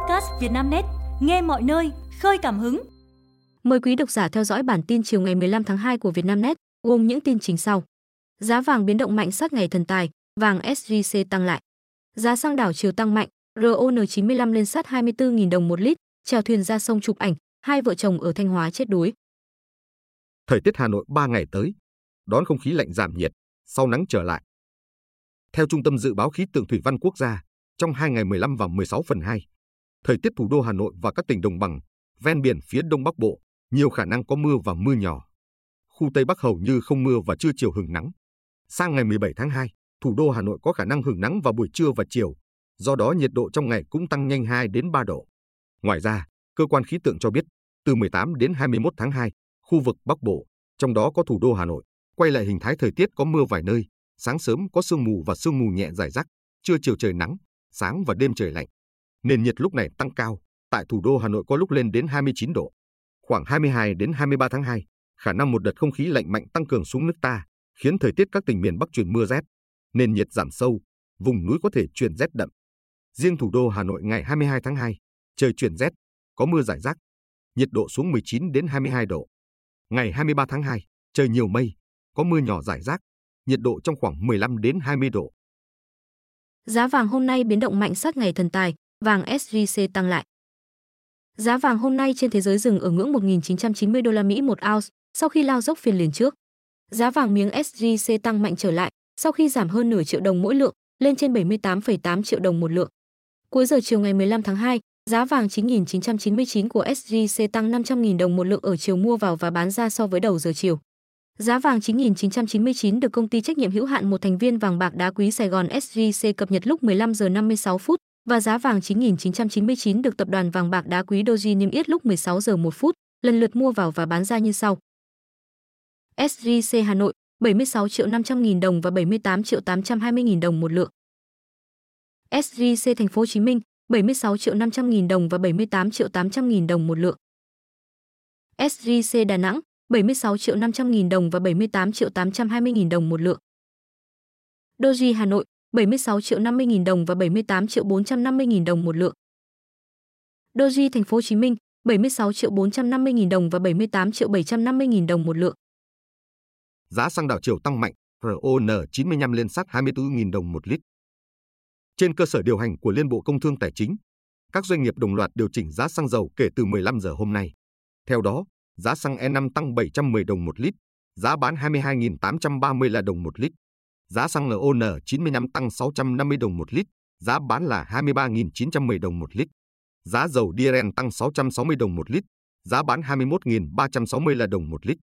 podcast Vietnamnet, nghe mọi nơi, khơi cảm hứng. Mời quý độc giả theo dõi bản tin chiều ngày 15 tháng 2 của Vietnamnet, gồm những tin chính sau. Giá vàng biến động mạnh sát ngày thần tài, vàng SJC tăng lại. Giá xăng đảo chiều tăng mạnh, RON95 lên sát 24.000 đồng một lít, chèo thuyền ra sông chụp ảnh, hai vợ chồng ở Thanh Hóa chết đuối. Thời tiết Hà Nội 3 ngày tới, đón không khí lạnh giảm nhiệt, sau nắng trở lại. Theo Trung tâm Dự báo Khí tượng Thủy văn Quốc gia, trong hai ngày 15 và 16 phần 2, thời tiết thủ đô Hà Nội và các tỉnh đồng bằng, ven biển phía Đông Bắc Bộ, nhiều khả năng có mưa và mưa nhỏ. Khu Tây Bắc hầu như không mưa và trưa chiều hứng nắng. Sang ngày 17 tháng 2, thủ đô Hà Nội có khả năng hứng nắng vào buổi trưa và chiều, do đó nhiệt độ trong ngày cũng tăng nhanh 2 đến 3 độ. Ngoài ra, cơ quan khí tượng cho biết, từ 18 đến 21 tháng 2, khu vực Bắc Bộ, trong đó có thủ đô Hà Nội, quay lại hình thái thời tiết có mưa vài nơi, sáng sớm có sương mù và sương mù nhẹ rải rác, trưa chiều trời nắng, sáng và đêm trời lạnh. Nền nhiệt lúc này tăng cao, tại thủ đô Hà Nội có lúc lên đến 29 độ. Khoảng 22 đến 23 tháng 2, khả năng một đợt không khí lạnh mạnh tăng cường xuống nước ta, khiến thời tiết các tỉnh miền Bắc chuyển mưa rét, nền nhiệt giảm sâu, vùng núi có thể chuyển rét đậm. Riêng thủ đô Hà Nội ngày 22 tháng 2, trời chuyển rét, có mưa rải rác, nhiệt độ xuống 19 đến 22 độ. Ngày 23 tháng 2, trời nhiều mây, có mưa nhỏ rải rác, nhiệt độ trong khoảng 15 đến 20 độ. Giá vàng hôm nay biến động mạnh sát ngày thần tài, vàng SJC tăng lại. Giá vàng hôm nay trên thế giới dừng ở ngưỡng 1.990 đô la Mỹ một ounce sau khi lao dốc phiên liền trước. Giá vàng miếng SJC tăng mạnh trở lại sau khi giảm hơn nửa triệu đồng mỗi lượng, lên trên 78,8 triệu đồng một lượng. Cuối giờ chiều ngày 15 tháng 2, giá vàng 9.999 của SJC tăng 500.000 đồng một lượng ở chiều mua vào và bán ra so với đầu giờ chiều. Giá vàng 9.999 được công ty trách nhiệm hữu hạn một thành viên vàng bạc đá quý Sài Gòn SJC cập nhật lúc 15 giờ 56 phút và giá vàng 9.999 được tập đoàn vàng bạc đá quý Doji niêm yết lúc 16 giờ 1 phút, lần lượt mua vào và bán ra như sau. SJC Hà Nội 76 triệu 500 nghìn đồng và 78 triệu 820 nghìn đồng một lượng. SJC Thành phố Hồ Chí Minh 76 triệu 500 nghìn đồng và 78 triệu 800 nghìn đồng một lượng. SJC Đà Nẵng 76 triệu 500 nghìn đồng và 78 triệu 820 nghìn đồng một lượng. Doji Hà Nội 76 triệu 50 nghìn đồng và 78 triệu 450 nghìn đồng một lượng. Doji Thành phố Hồ Chí Minh 76 triệu 450 nghìn đồng và 78 triệu 750 nghìn đồng một lượng. Giá xăng đảo chiều tăng mạnh, RON95 lên sát 24.000 đồng một lít. Trên cơ sở điều hành của Liên Bộ Công Thương Tài chính, các doanh nghiệp đồng loạt điều chỉnh giá xăng dầu kể từ 15 giờ hôm nay. Theo đó, giá xăng E5 tăng 710 đồng một lít, giá bán 22.830 là đồng một lít. Giá xăng RON95 tăng 650 đồng một lít, giá bán là 23.910 đồng một lít. Giá dầu diesel tăng 660 đồng một lít, giá bán 21.360 là đồng một lít.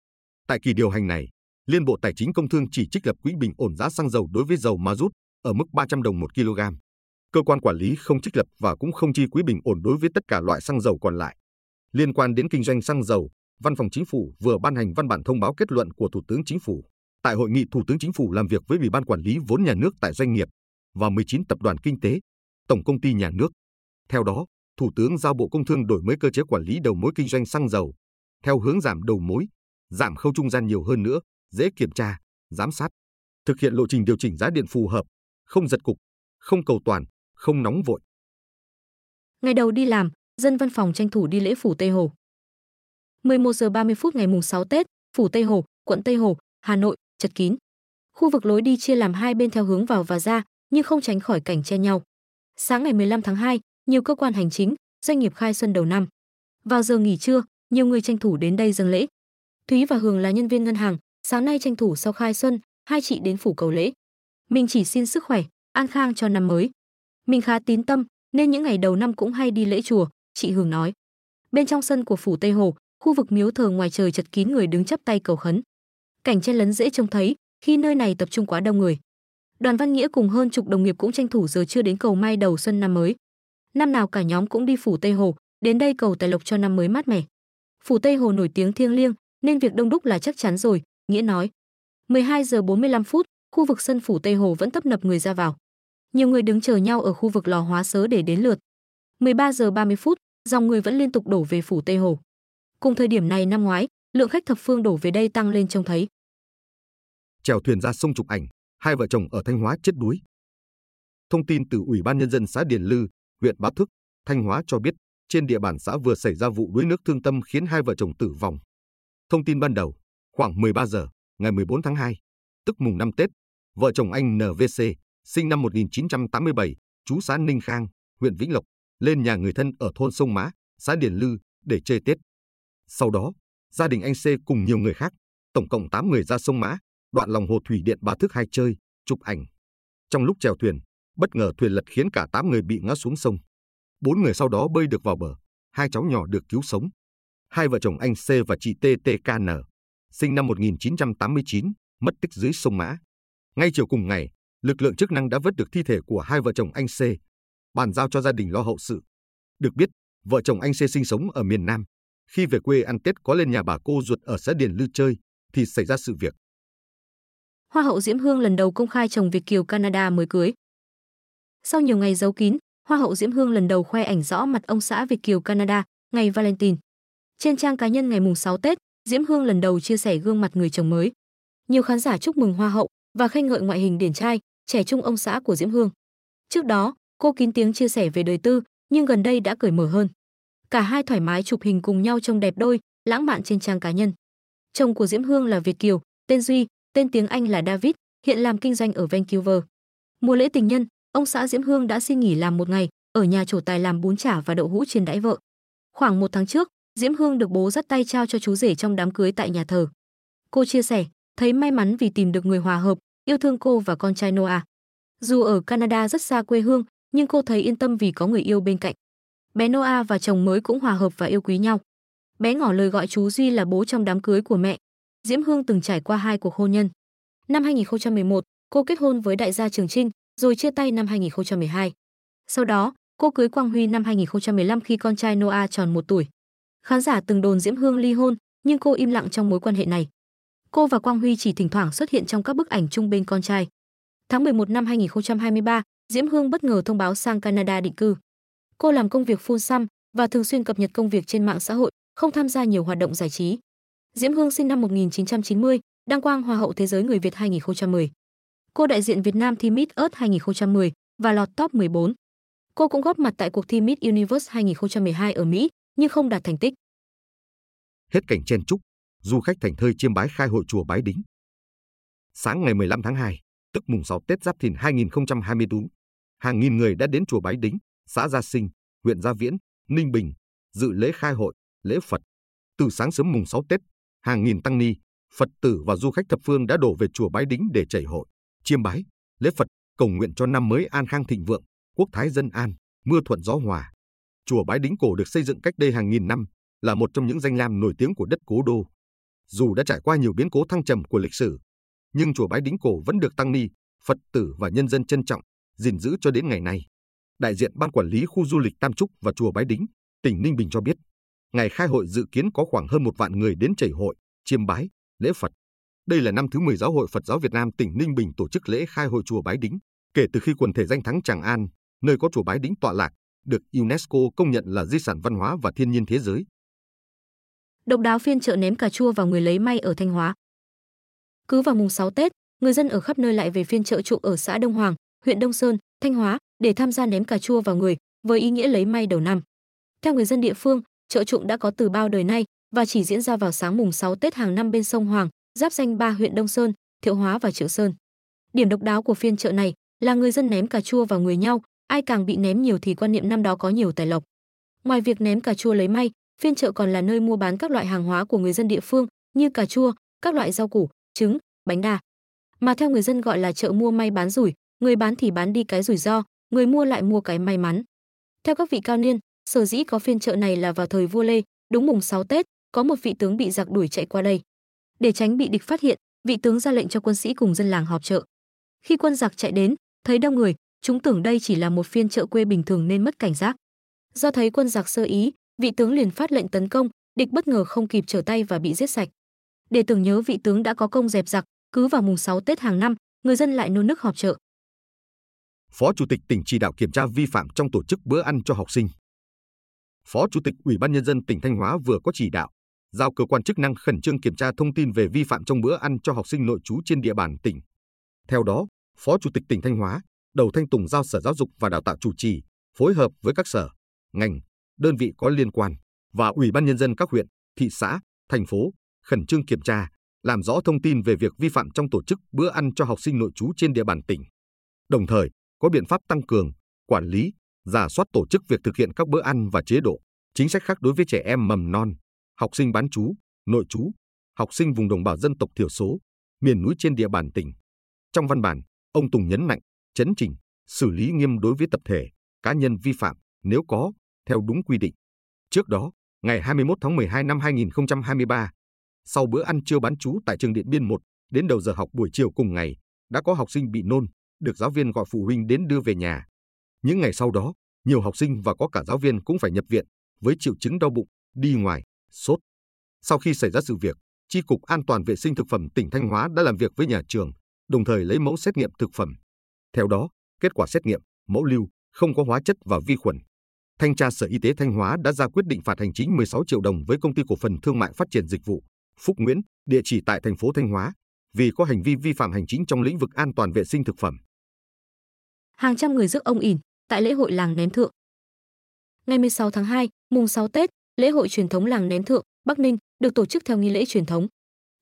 Tại kỳ điều hành này, Liên Bộ Tài chính Công Thương chỉ trích lập quỹ bình ổn giá xăng dầu đối với dầu ma rút ở mức 300 đồng một kg. Cơ quan quản lý không trích lập và cũng không chi quỹ bình ổn đối với tất cả loại xăng dầu còn lại. Liên quan đến kinh doanh xăng dầu, Văn phòng Chính phủ vừa ban hành văn bản thông báo kết luận của Thủ tướng Chính phủ. Tại hội nghị Thủ tướng Chính phủ làm việc với Ủy ban quản lý vốn nhà nước tại doanh nghiệp và 19 tập đoàn kinh tế, tổng công ty nhà nước. Theo đó, Thủ tướng giao Bộ Công Thương đổi mới cơ chế quản lý đầu mối kinh doanh xăng dầu theo hướng giảm đầu mối, giảm khâu trung gian nhiều hơn nữa, dễ kiểm tra, giám sát, thực hiện lộ trình điều chỉnh giá điện phù hợp, không giật cục, không cầu toàn, không nóng vội. Ngày đầu đi làm, dân văn phòng tranh thủ đi lễ phủ Tây Hồ. 11 giờ 30 phút ngày mùng 6 Tết, phủ Tây Hồ, quận Tây Hồ, Hà Nội, chật kín. Khu vực lối đi chia làm hai bên theo hướng vào và ra, nhưng không tránh khỏi cảnh che nhau. Sáng ngày 15 tháng 2, nhiều cơ quan hành chính, doanh nghiệp khai xuân đầu năm. Vào giờ nghỉ trưa, nhiều người tranh thủ đến đây dâng lễ. Thúy và Hường là nhân viên ngân hàng, sáng nay tranh thủ sau khai xuân, hai chị đến phủ cầu lễ. Mình chỉ xin sức khỏe, an khang cho năm mới. Mình khá tín tâm, nên những ngày đầu năm cũng hay đi lễ chùa, chị Hường nói. Bên trong sân của phủ Tây Hồ, khu vực miếu thờ ngoài trời chật kín người đứng chắp tay cầu khấn. Cảnh chen lấn dễ trông thấy khi nơi này tập trung quá đông người. Đoàn Văn Nghĩa cùng hơn chục đồng nghiệp cũng tranh thủ giờ chưa đến cầu mai đầu xuân năm mới. Năm nào cả nhóm cũng đi phủ Tây Hồ, đến đây cầu tài lộc cho năm mới mát mẻ. Phủ Tây Hồ nổi tiếng thiêng liêng, nên việc đông đúc là chắc chắn rồi, Nghĩa nói. 12 giờ 45 phút, khu vực sân phủ Tây Hồ vẫn tấp nập người ra vào. Nhiều người đứng chờ nhau ở khu vực lò hóa sớ để đến lượt. 13 giờ 30 phút, dòng người vẫn liên tục đổ về phủ Tây Hồ. Cùng thời điểm này năm ngoái, lượng khách thập phương đổ về đây tăng lên trông thấy. Chèo thuyền ra sông chụp ảnh, hai vợ chồng ở Thanh Hóa chết đuối. Thông tin từ Ủy ban nhân dân xã Điền Lư, huyện Bá Thức. Thanh Hóa cho biết trên địa bàn xã vừa xảy ra vụ đuối nước thương tâm khiến hai vợ chồng tử vong. Thông tin ban đầu, khoảng 13 giờ ngày 14 tháng 2, tức mùng 5 Tết, vợ chồng anh NVC, sinh năm 1987, chú xã Ninh Khang, huyện Vĩnh Lộc, lên nhà người thân ở thôn Sông Mã, xã Điền Lư để chơi Tết. Sau đó, gia đình anh C cùng nhiều người khác, tổng cộng 8 người ra sông Mã, đoạn lòng hồ thủy điện Bà Thước hai chơi, chụp ảnh. Trong lúc chèo thuyền, bất ngờ thuyền lật khiến cả 8 người bị ngã xuống sông. Bốn người sau đó bơi được vào bờ, hai cháu nhỏ được cứu sống. Hai vợ chồng anh C và chị TTKN, sinh năm 1989, mất tích dưới sông Mã. Ngay chiều cùng ngày, lực lượng chức năng đã vớt được thi thể của hai vợ chồng anh C, bàn giao cho gia đình lo hậu sự. Được biết, vợ chồng anh C sinh sống ở miền Nam. Khi về quê ăn Tết có lên nhà bà cô ruột ở xã Điền Lư chơi, thì xảy ra sự việc. Hoa hậu Diễm Hương lần đầu công khai chồng Việt kiều Canada mới cưới. Sau nhiều ngày giấu kín, Hoa hậu Diễm Hương lần đầu khoe ảnh rõ mặt ông xã Việt kiều Canada ngày Valentine. Trên trang cá nhân ngày mùng 6 Tết, Diễm Hương lần đầu chia sẻ gương mặt người chồng mới. Nhiều khán giả chúc mừng Hoa hậu và khen ngợi ngoại hình điển trai, trẻ trung ông xã của Diễm Hương. Trước đó, cô kín tiếng chia sẻ về đời tư, nhưng gần đây đã cởi mở hơn. Cả hai thoải mái chụp hình cùng nhau trông đẹp đôi, lãng mạn trên trang cá nhân. Chồng của Diễm Hương là Việt Kiều, tên Duy, tên tiếng Anh là David, hiện làm kinh doanh ở Vancouver. Mùa lễ tình nhân, ông xã Diễm Hương đã xin nghỉ làm một ngày, ở nhà chủ tài làm bún chả và đậu hũ chiên đãi vợ. Khoảng một tháng trước, Diễm Hương được bố dắt tay trao cho chú rể trong đám cưới tại nhà thờ. Cô chia sẻ, thấy may mắn vì tìm được người hòa hợp, yêu thương cô và con trai Noah. Dù ở Canada rất xa quê hương, nhưng cô thấy yên tâm vì có người yêu bên cạnh. Bé Noah và chồng mới cũng hòa hợp và yêu quý nhau. Bé ngỏ lời gọi chú Duy là bố trong đám cưới của mẹ. Diễm Hương từng trải qua hai cuộc hôn nhân. Năm 2011, cô kết hôn với đại gia Trường Trinh, rồi chia tay năm 2012. Sau đó, cô cưới Quang Huy năm 2015 khi con trai Noah tròn một tuổi. Khán giả từng đồn Diễm Hương ly hôn, nhưng cô im lặng trong mối quan hệ này. Cô và Quang Huy chỉ thỉnh thoảng xuất hiện trong các bức ảnh chung bên con trai. Tháng 11 năm 2023, Diễm Hương bất ngờ thông báo sang Canada định cư. Cô làm công việc full time và thường xuyên cập nhật công việc trên mạng xã hội, không tham gia nhiều hoạt động giải trí. Diễm Hương sinh năm 1990, đăng quang Hoa hậu Thế giới người Việt 2010. Cô đại diện Việt Nam thi Miss Earth 2010 và lọt top 14. Cô cũng góp mặt tại cuộc thi Miss Universe 2012 ở Mỹ, nhưng không đạt thành tích. Hết cảnh chen trúc, du khách thành thơi chiêm bái khai hội chùa Bái Đính. Sáng ngày 15 tháng 2, tức mùng 6 Tết Giáp Thìn 2024, hàng nghìn người đã đến chùa Bái Đính, xã Gia Sinh, huyện Gia Viễn, Ninh Bình, dự lễ khai hội, lễ Phật. Từ sáng sớm mùng 6 Tết, hàng nghìn tăng ni, Phật tử và du khách thập phương đã đổ về chùa Bái Đính để chảy hội, chiêm bái, lễ Phật, cầu nguyện cho năm mới an khang thịnh vượng, quốc thái dân an, mưa thuận gió hòa. Chùa Bái Đính cổ được xây dựng cách đây hàng nghìn năm, là một trong những danh lam nổi tiếng của đất Cố Đô. Dù đã trải qua nhiều biến cố thăng trầm của lịch sử, nhưng chùa Bái Đính cổ vẫn được tăng ni, Phật tử và nhân dân trân trọng, gìn giữ cho đến ngày nay. Đại diện ban quản lý khu du lịch Tam Trúc và chùa Bái Đính, tỉnh Ninh Bình cho biết, ngày khai hội dự kiến có khoảng hơn một vạn người đến chảy hội, chiêm bái, lễ Phật. Đây là năm thứ 10 Giáo hội Phật giáo Việt Nam tỉnh Ninh Bình tổ chức lễ khai hội chùa Bái Đính, kể từ khi quần thể danh thắng Tràng An, nơi có chùa Bái Đính tọa lạc, được UNESCO công nhận là di sản văn hóa và thiên nhiên thế giới. Độc đáo phiên chợ ném cà chua vào người lấy may ở Thanh Hóa. Cứ vào mùng 6 Tết, người dân ở khắp nơi lại về phiên chợ trụ ở xã Đông Hoàng, huyện Đông Sơn, Thanh Hóa để tham gia ném cà chua vào người với ý nghĩa lấy may đầu năm. Theo người dân địa phương, chợ trụng đã có từ bao đời nay và chỉ diễn ra vào sáng mùng 6 Tết hàng năm bên sông Hoàng, giáp danh ba huyện Đông Sơn, Thiệu Hóa và Triệu Sơn. Điểm độc đáo của phiên chợ này là người dân ném cà chua vào người nhau, ai càng bị ném nhiều thì quan niệm năm đó có nhiều tài lộc. Ngoài việc ném cà chua lấy may, phiên chợ còn là nơi mua bán các loại hàng hóa của người dân địa phương như cà chua, các loại rau củ, trứng, bánh đa. Mà theo người dân gọi là chợ mua may bán rủi, người bán thì bán đi cái rủi ro, người mua lại mua cái may mắn. Theo các vị cao niên, sở dĩ có phiên chợ này là vào thời vua Lê, đúng mùng 6 Tết, có một vị tướng bị giặc đuổi chạy qua đây. Để tránh bị địch phát hiện, vị tướng ra lệnh cho quân sĩ cùng dân làng họp chợ. Khi quân giặc chạy đến, thấy đông người, chúng tưởng đây chỉ là một phiên chợ quê bình thường nên mất cảnh giác. Do thấy quân giặc sơ ý, vị tướng liền phát lệnh tấn công, địch bất ngờ không kịp trở tay và bị giết sạch. Để tưởng nhớ vị tướng đã có công dẹp giặc, cứ vào mùng 6 Tết hàng năm, người dân lại nô nức họp chợ. Phó Chủ tịch tỉnh chỉ đạo kiểm tra vi phạm trong tổ chức bữa ăn cho học sinh. Phó Chủ tịch Ủy ban Nhân dân tỉnh Thanh Hóa vừa có chỉ đạo, giao cơ quan chức năng khẩn trương kiểm tra thông tin về vi phạm trong bữa ăn cho học sinh nội trú trên địa bàn tỉnh. Theo đó, Phó Chủ tịch tỉnh Thanh Hóa, Đầu Thanh Tùng giao Sở Giáo dục và Đào tạo chủ trì, phối hợp với các sở, ngành, đơn vị có liên quan và Ủy ban nhân dân các huyện, thị xã, thành phố khẩn trương kiểm tra, làm rõ thông tin về việc vi phạm trong tổ chức bữa ăn cho học sinh nội trú trên địa bàn tỉnh. Đồng thời, có biện pháp tăng cường, quản lý, giả soát tổ chức việc thực hiện các bữa ăn và chế độ, chính sách khác đối với trẻ em mầm non, học sinh bán trú, nội trú, học sinh vùng đồng bào dân tộc thiểu số, miền núi trên địa bàn tỉnh. Trong văn bản, ông Tùng nhấn mạnh, chấn chỉnh, xử lý nghiêm đối với tập thể, cá nhân vi phạm nếu có, theo đúng quy định. Trước đó, ngày 21 tháng 12 năm 2023, sau bữa ăn trưa bán trú tại trường Điện Biên 1, đến đầu giờ học buổi chiều cùng ngày, đã có học sinh bị nôn, được giáo viên gọi phụ huynh đến đưa về nhà. Những ngày sau đó, nhiều học sinh và có cả giáo viên cũng phải nhập viện với triệu chứng đau bụng, đi ngoài, sốt. Sau khi xảy ra sự việc, tri cục An toàn vệ sinh thực phẩm tỉnh Thanh Hóa đã làm việc với nhà trường, đồng thời lấy mẫu xét nghiệm thực phẩm. Theo đó, kết quả xét nghiệm, mẫu lưu không có hóa chất và vi khuẩn. Thanh tra Sở Y tế Thanh Hóa đã ra quyết định phạt hành chính 16 triệu đồng với công ty cổ phần thương mại phát triển dịch vụ Phúc Nguyễn, địa chỉ tại thành phố Thanh Hóa, vì có hành vi vi phạm hành chính trong lĩnh vực an toàn vệ sinh thực phẩm. Hàng trăm người rước ông ỉn tại lễ hội làng nén thượng. Ngày 16 tháng 2, mùng 6 Tết, lễ hội truyền thống làng nén thượng, Bắc Ninh được tổ chức theo nghi lễ truyền thống.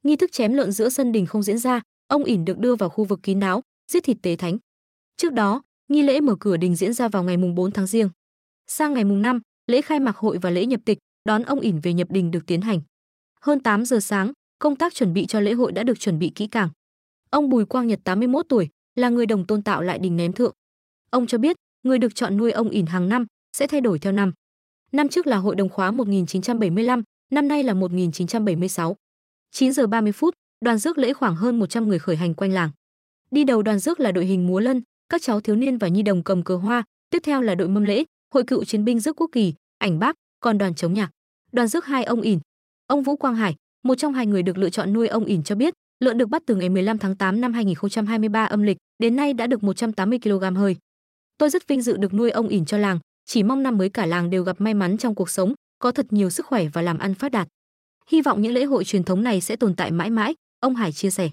Nghi thức chém lợn giữa sân đình không diễn ra, ông ỉn được đưa vào khu vực kín đáo, giết thịt tế thánh. Trước đó, nghi lễ mở cửa đình diễn ra vào ngày mùng 4 tháng Giêng. Sang ngày mùng 5, lễ khai mạc hội và lễ nhập tịch, đón ông ỉn về nhập đình được tiến hành. Hơn 8 giờ sáng, công tác chuẩn bị cho lễ hội đã được chuẩn bị kỹ càng. Ông Bùi Quang Nhật 81 tuổi, là người đồng tôn tạo lại đình ném thượng. Ông cho biết, người được chọn nuôi ông ỉn hàng năm sẽ thay đổi theo năm. Năm trước là hội đồng khóa 1975, năm nay là 1976. 9 giờ 30 phút, đoàn rước lễ khoảng hơn 100 người khởi hành quanh làng. Đi đầu đoàn rước là đội hình múa lân, các cháu thiếu niên và nhi đồng cầm cờ hoa, tiếp theo là đội mâm lễ, hội cựu chiến binh rước quốc kỳ, ảnh bác, còn đoàn chống nhạc. Đoàn rước hai ông ỉn, Ông Vũ Quang Hải, một trong hai người được lựa chọn nuôi ông ỉn cho biết, lợn được bắt từ ngày 15 tháng 8 năm 2023 âm lịch, đến nay đã được 180 kg hơi. Tôi rất vinh dự được nuôi ông ỉn cho làng, chỉ mong năm mới cả làng đều gặp may mắn trong cuộc sống, có thật nhiều sức khỏe và làm ăn phát đạt. Hy vọng những lễ hội truyền thống này sẽ tồn tại mãi mãi, ông Hải chia sẻ.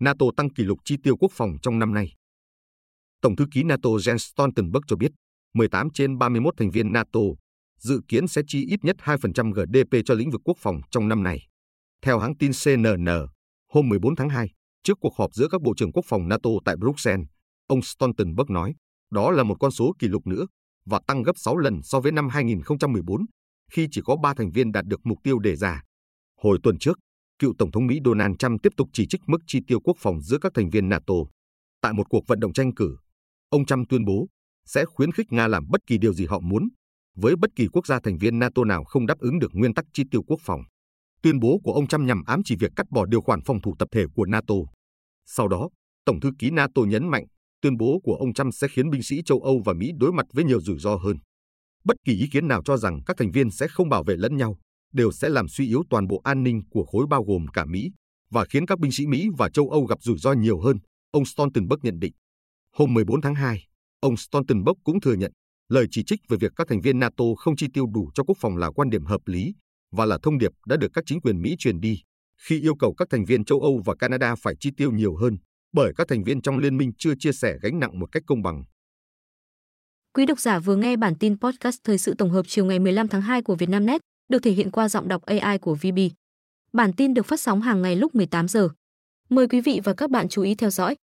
NATO tăng kỷ lục chi tiêu quốc phòng trong năm nay. Tổng thư ký NATO Jens Stoltenberg cho biết, 18 trên 31 thành viên NATO dự kiến sẽ chi ít nhất 2% GDP cho lĩnh vực quốc phòng trong năm nay. Theo hãng tin CNN, hôm 14 tháng 2, trước cuộc họp giữa các bộ trưởng quốc phòng NATO tại Bruxelles, ông Stoltenberg nói, đó là một con số kỷ lục nữa và tăng gấp 6 lần so với năm 2014, khi chỉ có 3 thành viên đạt được mục tiêu đề ra. Hồi tuần trước, cựu Tổng thống Mỹ Donald Trump tiếp tục chỉ trích mức chi tiêu quốc phòng giữa các thành viên NATO. Tại một cuộc vận động tranh cử, ông Trump tuyên bố sẽ khuyến khích Nga làm bất kỳ điều gì họ muốn với bất kỳ quốc gia thành viên NATO nào không đáp ứng được nguyên tắc chi tiêu quốc phòng. Tuyên bố của ông Trump nhằm ám chỉ việc cắt bỏ điều khoản phòng thủ tập thể của NATO. Sau đó, Tổng thư ký NATO nhấn mạnh, tuyên bố của ông Trump sẽ khiến binh sĩ châu Âu và Mỹ đối mặt với nhiều rủi ro hơn. Bất kỳ ý kiến nào cho rằng các thành viên sẽ không bảo vệ lẫn nhau, đều sẽ làm suy yếu toàn bộ an ninh của khối bao gồm cả Mỹ và khiến các binh sĩ Mỹ và châu Âu gặp rủi ro nhiều hơn, ông Stoltenberg nhận định. Hôm 14 tháng 2, ông Stoltenberg cũng thừa nhận Lời chỉ trích về việc các thành viên NATO không chi tiêu đủ cho quốc phòng là quan điểm hợp lý và là thông điệp đã được các chính quyền Mỹ truyền đi khi yêu cầu các thành viên châu Âu và Canada phải chi tiêu nhiều hơn bởi các thành viên trong liên minh chưa chia sẻ gánh nặng một cách công bằng. Quý độc giả vừa nghe bản tin podcast thời sự tổng hợp chiều ngày 15 tháng 2 của Vietnamnet, được thể hiện qua giọng đọc AI của VB. Bản tin được phát sóng hàng ngày lúc 18 giờ. Mời quý vị và các bạn chú ý theo dõi.